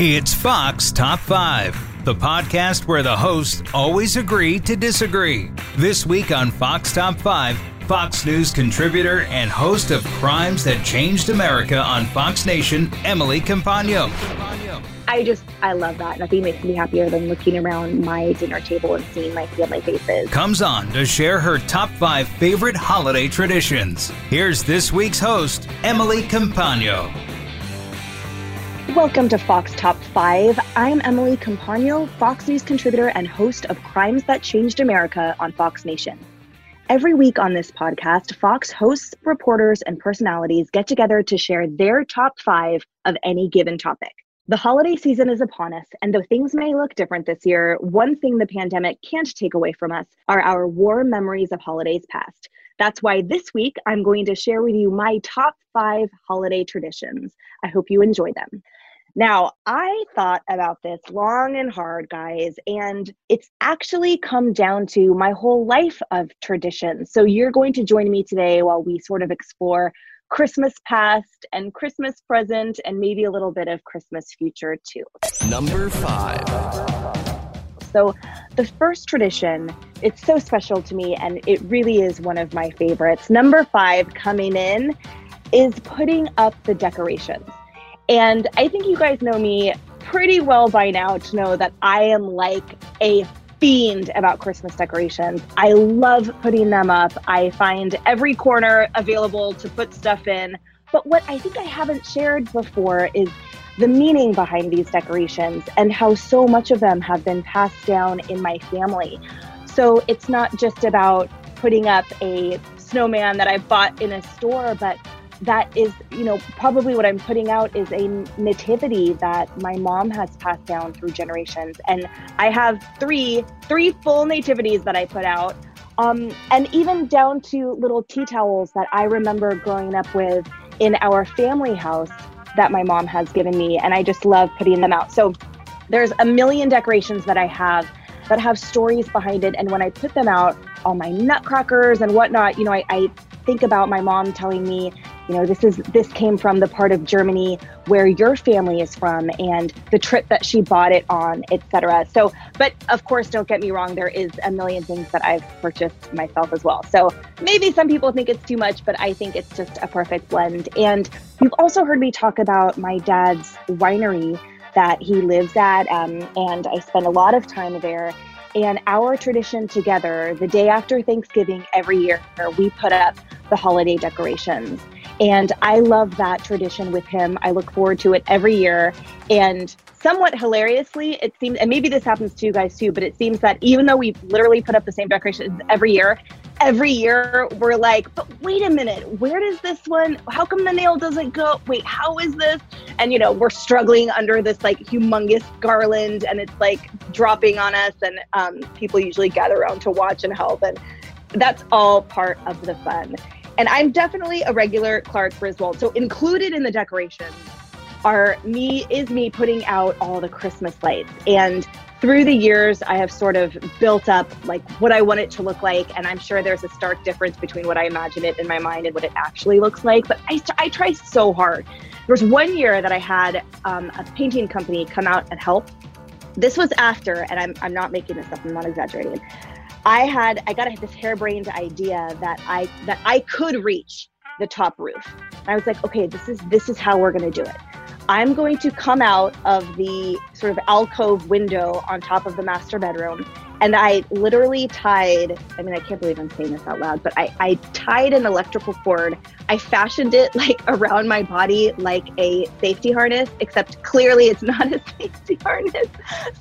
It's Fox Top 5, the podcast where the hosts always agree to disagree. This week on Fox Top 5, Fox News contributor and host of Crimes That Changed America on Fox Nation, Emily Compagno. I just, I love that. Nothing makes me happier than looking around my dinner table and seeing my family faces. Comes on to share her top five favorite holiday traditions. Here's this week's host, Emily Compagno. Welcome to Fox Top 5. I'm Emily Compagno, Fox News contributor and host of Crimes That Changed America on Fox Nation. Every week on this podcast, Fox hosts, reporters, and personalities get together to share their top five of any given topic. The holiday season is upon us, and though things may look different this year, one thing the pandemic can't take away from us are our warm memories of holidays past. That's why this week I'm going to share with you my top five holiday traditions. I hope you enjoy them. Now, I thought about this long and hard, guys, and it's actually come down to my whole life of traditions. So, you're going to join me today while we sort of explore Christmas past and Christmas present, and maybe a little bit of Christmas future too. Number five. So, the first tradition, it's so special to me, and it really is one of my favorites. Number five coming in is putting up the decorations. And I think you guys know me pretty well by now to know that I am like a fiend about Christmas decorations. I love putting them up. I find every corner available to put stuff in. But what I think I haven't shared before is the meaning behind these decorations and how so much of them have been passed down in my family. So it's not just about putting up a snowman that I bought in a store, but that is, you know, probably what I'm putting out is a nativity that my mom has passed down through generations. And I have three, three full nativities that I put out. Um, and even down to little tea towels that I remember growing up with in our family house that my mom has given me. And I just love putting them out. So there's a million decorations that I have that have stories behind it. And when I put them out, all my nutcrackers and whatnot, you know, I, I think about my mom telling me, you know, this is this came from the part of Germany where your family is from and the trip that she bought it on, etc. So, but of course, don't get me wrong, there is a million things that I've purchased myself as well. So maybe some people think it's too much, but I think it's just a perfect blend. And you've also heard me talk about my dad's winery that he lives at, um, and I spend a lot of time there. And our tradition together, the day after Thanksgiving every year, we put up the holiday decorations. And I love that tradition with him. I look forward to it every year. And somewhat hilariously, it seems, and maybe this happens to you guys too, but it seems that even though we literally put up the same decorations every year, every year we're like, but wait a minute, where does this one, how come the nail doesn't go? Wait, how is this? And, you know, we're struggling under this like humongous garland and it's like dropping on us. And um, people usually gather around to watch and help. And that's all part of the fun. And I'm definitely a regular Clark Griswold. So included in the decorations are me is me putting out all the Christmas lights. And through the years, I have sort of built up like what I want it to look like. And I'm sure there's a stark difference between what I imagine it in my mind and what it actually looks like. But I, I try so hard. There was one year that I had um, a painting company come out and help. This was after, and I'm, I'm not making this up, I'm not exaggerating. I had I got this harebrained idea that I that I could reach the top roof. And I was like, okay, this is this is how we're going to do it. I'm going to come out of the sort of alcove window on top of the master bedroom. And I literally tied, I mean, I can't believe I'm saying this out loud, but I, I tied an electrical cord. I fashioned it like around my body like a safety harness, except clearly it's not a safety harness.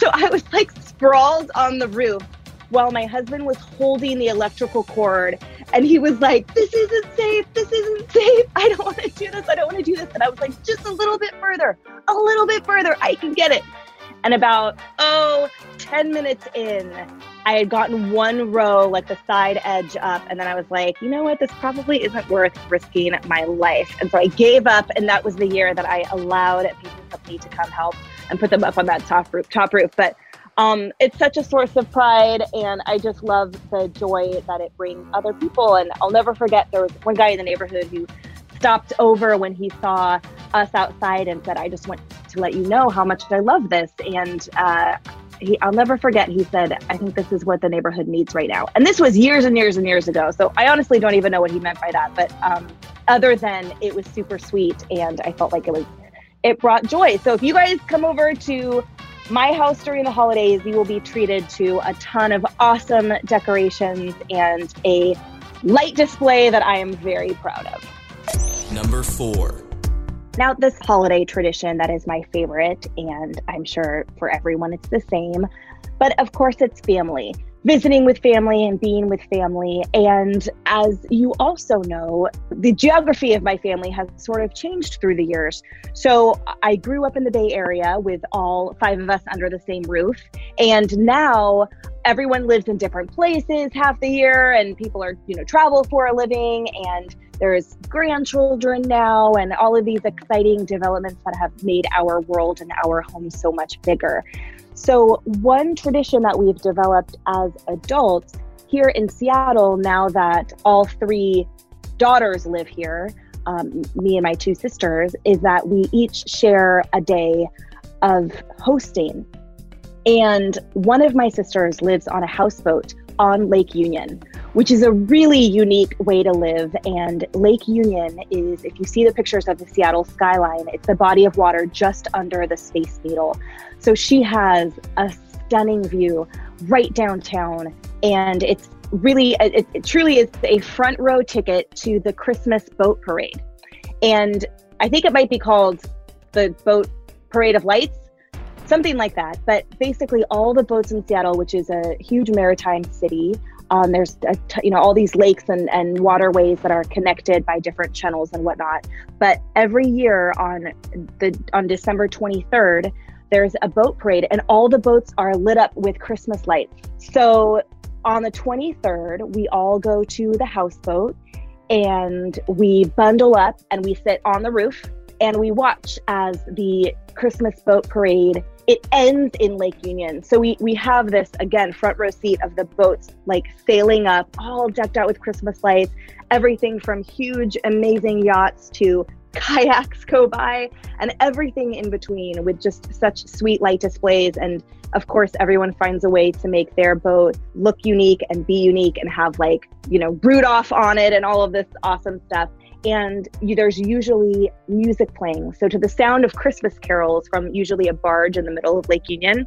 So I was like sprawled on the roof while my husband was holding the electrical cord and he was like, This isn't safe. This isn't safe. I don't want to do this. I don't want to do this. And I was like, Just a little bit further, a little bit further. I can get it. And about, oh, 10 minutes in, I had gotten one row, like the side edge up. And then I was like, you know what? This probably isn't worth risking my life. And so I gave up. And that was the year that I allowed a company to come help and put them up on that top roof. Top roof. But um, it's such a source of pride, and I just love the joy that it brings other people. And I'll never forget there was one guy in the neighborhood who stopped over when he saw us outside and said, I just want to let you know how much I love this. And uh, he, I'll never forget, he said, I think this is what the neighborhood needs right now. And this was years and years and years ago. So I honestly don't even know what he meant by that. But um, other than it was super sweet and I felt like it was, it brought joy. So if you guys come over to my house during the holidays, you will be treated to a ton of awesome decorations and a light display that I am very proud of. Number four. Now, this holiday tradition that is my favorite, and I'm sure for everyone it's the same, but of course it's family visiting with family and being with family. And as you also know, the geography of my family has sort of changed through the years. So I grew up in the Bay Area with all five of us under the same roof. And now everyone lives in different places half the year and people are, you know, travel for a living and there's grandchildren now and all of these exciting developments that have made our world and our home so much bigger. So, one tradition that we've developed as adults here in Seattle, now that all three daughters live here, um, me and my two sisters, is that we each share a day of hosting. And one of my sisters lives on a houseboat on Lake Union, which is a really unique way to live. And Lake Union is, if you see the pictures of the Seattle skyline, it's a body of water just under the Space Needle. So she has a stunning view right downtown, and it's really, it, it truly is a front row ticket to the Christmas boat parade. And I think it might be called the boat parade of lights something like that but basically all the boats in seattle which is a huge maritime city um, there's you know all these lakes and, and waterways that are connected by different channels and whatnot but every year on the on december 23rd there's a boat parade and all the boats are lit up with Christmas lights. So on the 23rd, we all go to the houseboat and we bundle up and we sit on the roof and we watch as the Christmas boat parade it ends in Lake Union. So we we have this again front row seat of the boats like sailing up all decked out with Christmas lights, everything from huge amazing yachts to kayaks go by and everything in between with just such sweet light displays and of course everyone finds a way to make their boat look unique and be unique and have like you know rudolph on it and all of this awesome stuff and you, there's usually music playing. So to the sound of christmas carols from usually a barge in the middle of lake union.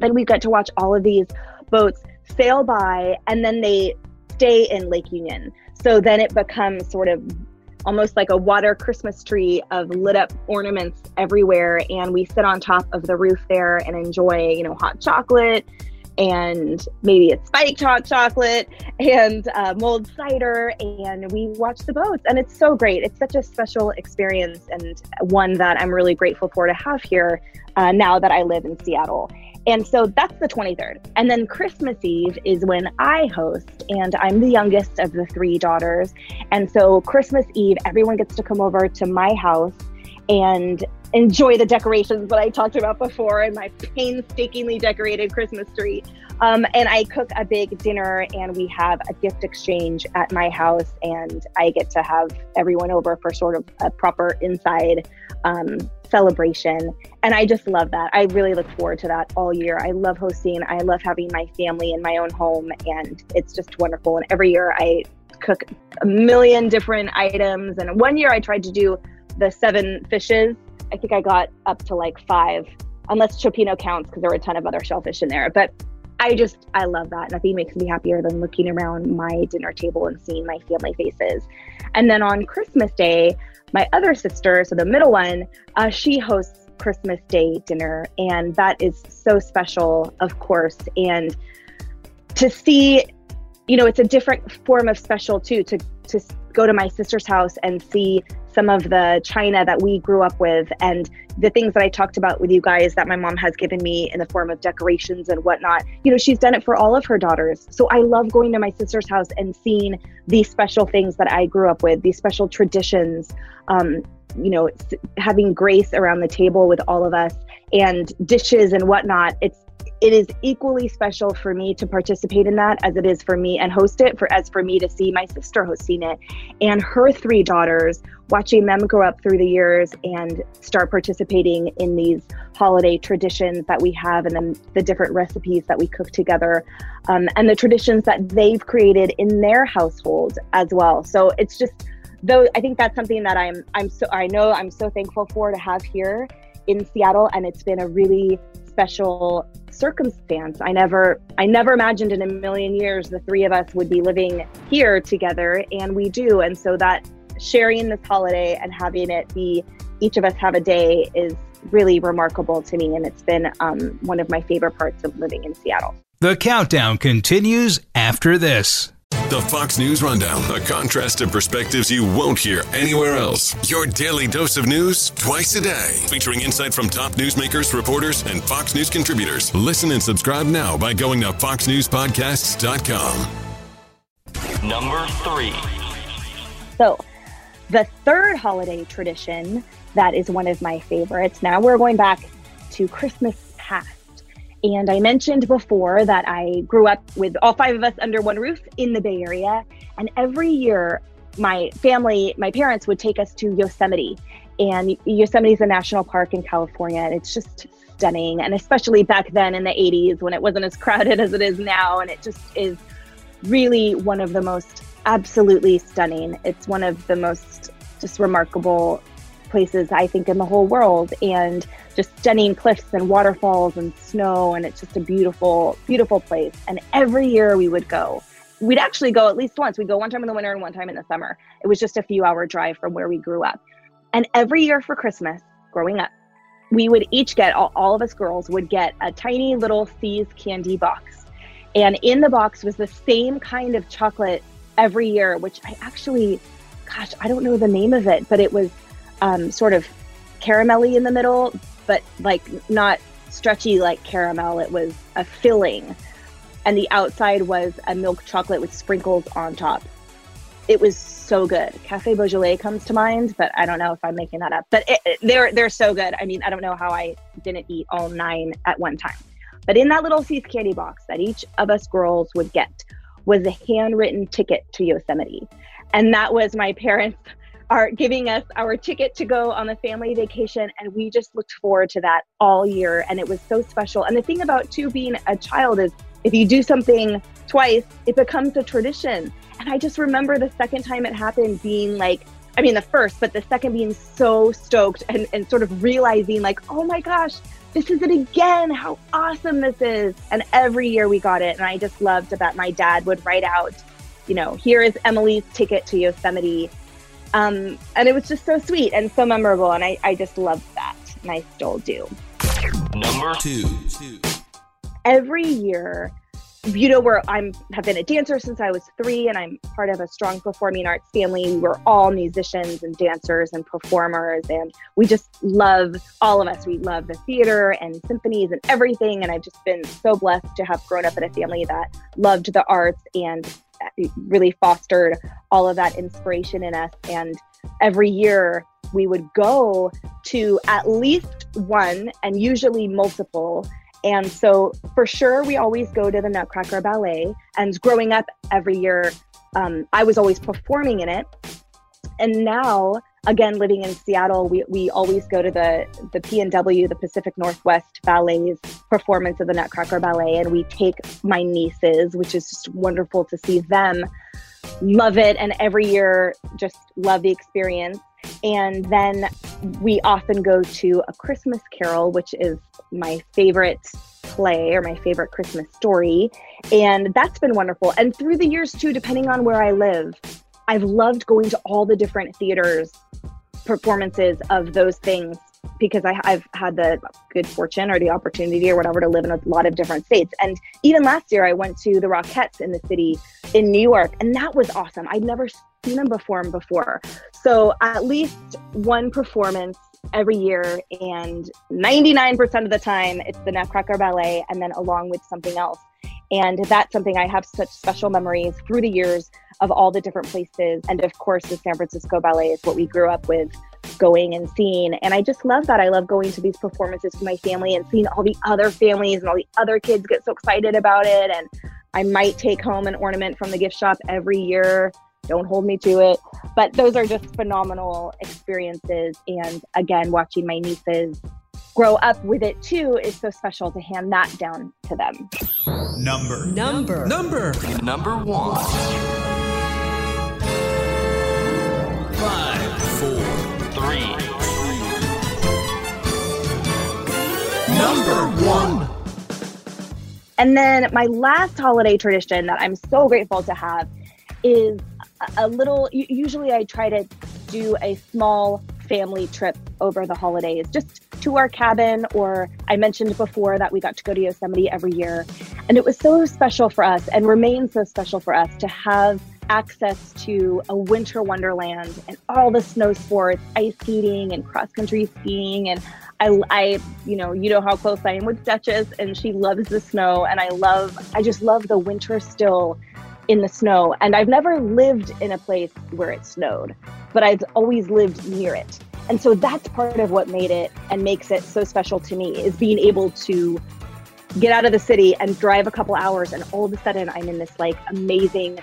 Then we get to watch all of these boats sail by and then they stay in lake union. So then it becomes sort of almost like a water Christmas tree of lit up ornaments everywhere. And we sit on top of the roof there and enjoy, you know, hot chocolate and maybe it's spiked hot chocolate and uh, mulled cider and we watch the boats and it's so great it's such a special experience and one that i'm really grateful for to have here uh, now that i live in seattle and so that's the 23rd. And then Christmas Eve is when I host, and I'm the youngest of the three daughters. And so Christmas Eve, everyone gets to come over to my house and enjoy the decorations that I talked about before and my painstakingly decorated Christmas tree. Um, and I cook a big dinner and we have a gift exchange at my house, and I get to have everyone over for sort of a proper inside um, celebration. And I just love that. I really look forward to that all year. I love hosting, I love having my family in my own home, and it's just wonderful. And every year I cook a million different items. And one year I tried to do the seven fishes. I think I got up to like five, unless Cioppino counts because there were a ton of other shellfish in there. But I just, I love that. Nothing makes me happier than looking around my dinner table and seeing my family faces. And then on Christmas Day, my other sister, so the middle one, uh, she hosts Christmas Day dinner. And that is so special, of course. And to see, you know, it's a different form of special too, to, to go to my sister's house and see some of the china that we grew up with and the things that I talked about with you guys that my mom has given me in the form of decorations and whatnot. You know, she's done it for all of her daughters. So I love going to my sister's house and seeing these special things that I grew up with, these special traditions. Um, you know, having grace around the table with all of us and dishes and whatnot. It's it is equally special for me to participate in that as it is for me and host it for as for me to see my sister hosting it and her three daughters watching them grow up through the years and start participating in these holiday traditions that we have and then the different recipes that we cook together um, and the traditions that they've created in their household as well. So it's just though i think that's something that i'm i'm so i know i'm so thankful for to have here in seattle and it's been a really special circumstance. I never I never imagined in a million years the three of us would be living here together and we do. And so that sharing this holiday and having it be each of us have a day is really remarkable to me and it's been um, one of my favorite parts of living in Seattle. The countdown continues after this. The Fox News Rundown, a contrast of perspectives you won't hear anywhere else. Your daily dose of news twice a day, featuring insight from top newsmakers, reporters, and Fox News contributors. Listen and subscribe now by going to foxnewspodcasts.com. Number three. So, the third holiday tradition that is one of my favorites. Now we're going back to Christmas past. And I mentioned before that I grew up with all five of us under one roof in the Bay Area. And every year, my family, my parents would take us to Yosemite. And Yosemite is a national park in California. And it's just stunning. And especially back then in the 80s when it wasn't as crowded as it is now. And it just is really one of the most absolutely stunning. It's one of the most just remarkable places I think in the whole world. And just stunning cliffs and waterfalls and snow. And it's just a beautiful, beautiful place. And every year we would go. We'd actually go at least once. We'd go one time in the winter and one time in the summer. It was just a few hour drive from where we grew up. And every year for Christmas, growing up, we would each get, all, all of us girls would get a tiny little See's candy box. And in the box was the same kind of chocolate every year, which I actually, gosh, I don't know the name of it, but it was um, sort of caramelly in the middle, but like not stretchy like caramel. It was a filling. And the outside was a milk chocolate with sprinkles on top. It was so good. Cafe Beaujolais comes to mind, but I don't know if I'm making that up. But it, it, they're they're so good. I mean, I don't know how I didn't eat all nine at one time. But in that little See's candy box that each of us girls would get was a handwritten ticket to Yosemite. And that was my parents' are giving us our ticket to go on the family vacation and we just looked forward to that all year and it was so special. And the thing about too being a child is if you do something twice it becomes a tradition. And i just remember the second time it happened being like i mean the first but the second being so stoked and, and sort of realizing like oh my gosh this is it again. How awesome this is. And every year we got it and i just loved that my dad would write out you know here is emily's ticket to yosemite um, and it was just so sweet and so memorable. And I, I just loved that. And I still do. Number two. Every year, you know, where I'm have been a dancer since I was three, and I'm part of a strong performing arts family. We were all musicians and dancers and performers, and we just love all of us. We love the theater and symphonies and everything. And I've just been so blessed to have grown up in a family that loved the arts and really fostered all of that inspiration in us. And every year we would go to at least one and usually multiple. And so for sure, we always go to the Nutcracker Ballet. And growing up every year, um, I was always performing in it. And now again living in seattle we, we always go to the the pnw the pacific northwest ballet's performance of the nutcracker ballet and we take my nieces which is just wonderful to see them love it and every year just love the experience. And then we often go to a christmas carol which is my favorite play or my favorite christmas story. And that's been wonderful. And through the years too depending on where i live I've loved going to all the different theaters performances of those things because I, have had the good fortune or the opportunity or whatever to live in a lot of different states. And even last year, I went to the Rockettes in the city in New York, and that was awesome. I'd never seen them perform before. So at least one performance every year, and 99% of the time, it's the Nutcracker Ballet, and then along with something else. And that's something I have such special memories through the years of all the different places. And of course, the San Francisco Ballet is what we grew up with going and seeing. And I just love that. I love going to these performances with my family and seeing all the other families and all the other kids get so excited about it. And I might take home an ornament from the gift shop every year. Don't hold me to it. But those are just phenomenal experiences. And again, watching my nieces grow up with it too is so special to hand that down to them. Number. Number. Number. Number one. Five. Four. Three. Number one. And then my last holiday tradition that I'm so grateful to have is a little, usually I try to do a small family trip over the holidays, just to our cabin, or I mentioned before that we got to go to Yosemite every year. And it was so special for us and remains so special for us to have access to a winter wonderland and all the snow sports, ice skating and cross country skiing. And I, I, you know, you know how close I am with Duchess, and she loves the snow. And I love, I just love the winter still in the snow. And I've never lived in a place where it snowed, but I've always lived near it. And so that's part of what made it and makes it so special to me is being able to get out of the city and drive a couple hours and all of a sudden I'm in this like amazing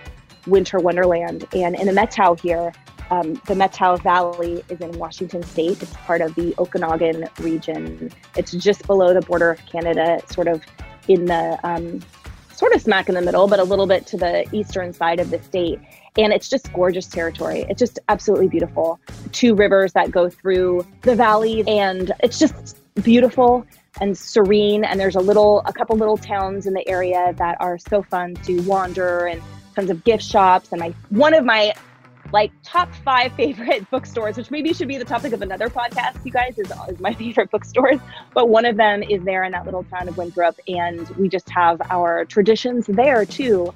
winter wonderland. And in the Methow here, um, the Methow Valley is in Washington State. It's part of the Okanogan region. It's just below the border of Canada, sort of in the um, sort of smack in the middle, but a little bit to the eastern side of the state. And it's just gorgeous territory. It's just absolutely beautiful. Two rivers that go through the valley, and it's just beautiful and serene. And there's a little, a couple little towns in the area that are so fun to wander and tons of gift shops. And my one of my like top five favorite bookstores, which maybe should be the topic of another podcast, you guys, is, is my favorite bookstores. But one of them is there in that little town of Winthrop. And we just have our traditions there too.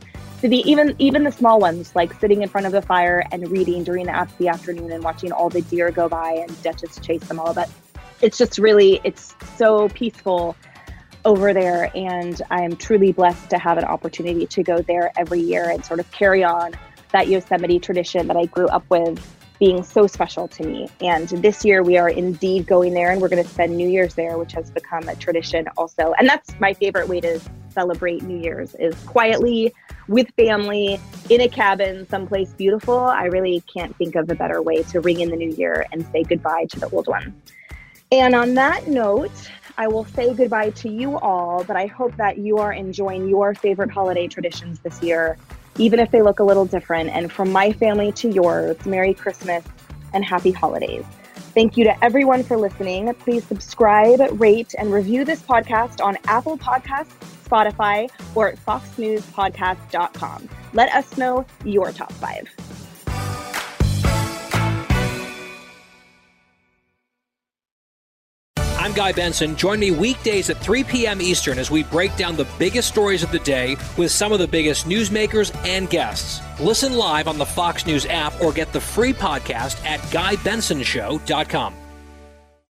Be even even the small ones, like sitting in front of the fire and reading during the, the afternoon and watching all the deer go by and Duchess chase them all. But it's just really it's so peaceful over there and I'm truly blessed to have an opportunity to go there every year and sort of carry on that Yosemite tradition that I grew up with being so special to me. And this year we are indeed going there and we're going to spend New Year's there, which has become a tradition also. And that's my favorite way to celebrate New Year's is quietly with family in a cabin someplace beautiful. I really can't think of a better way to ring in the new year and say goodbye to the old one. And on that note, I will say goodbye to you all, but I hope that you are enjoying your favorite holiday traditions this year even if they look a little different. And from my family to yours, Merry Christmas and Happy Holidays. Thank you to everyone for listening. Please subscribe, rate, and review this podcast on Apple Podcasts, Spotify, or at foxnewspodcast.com. Let us know your top five. I'm Guy Benson. Join me weekdays at 3 p.m. Eastern as we break down the biggest stories of the day with some of the biggest newsmakers and guests. Listen live on the Fox News app or get the free podcast at GuyBensonShow.com.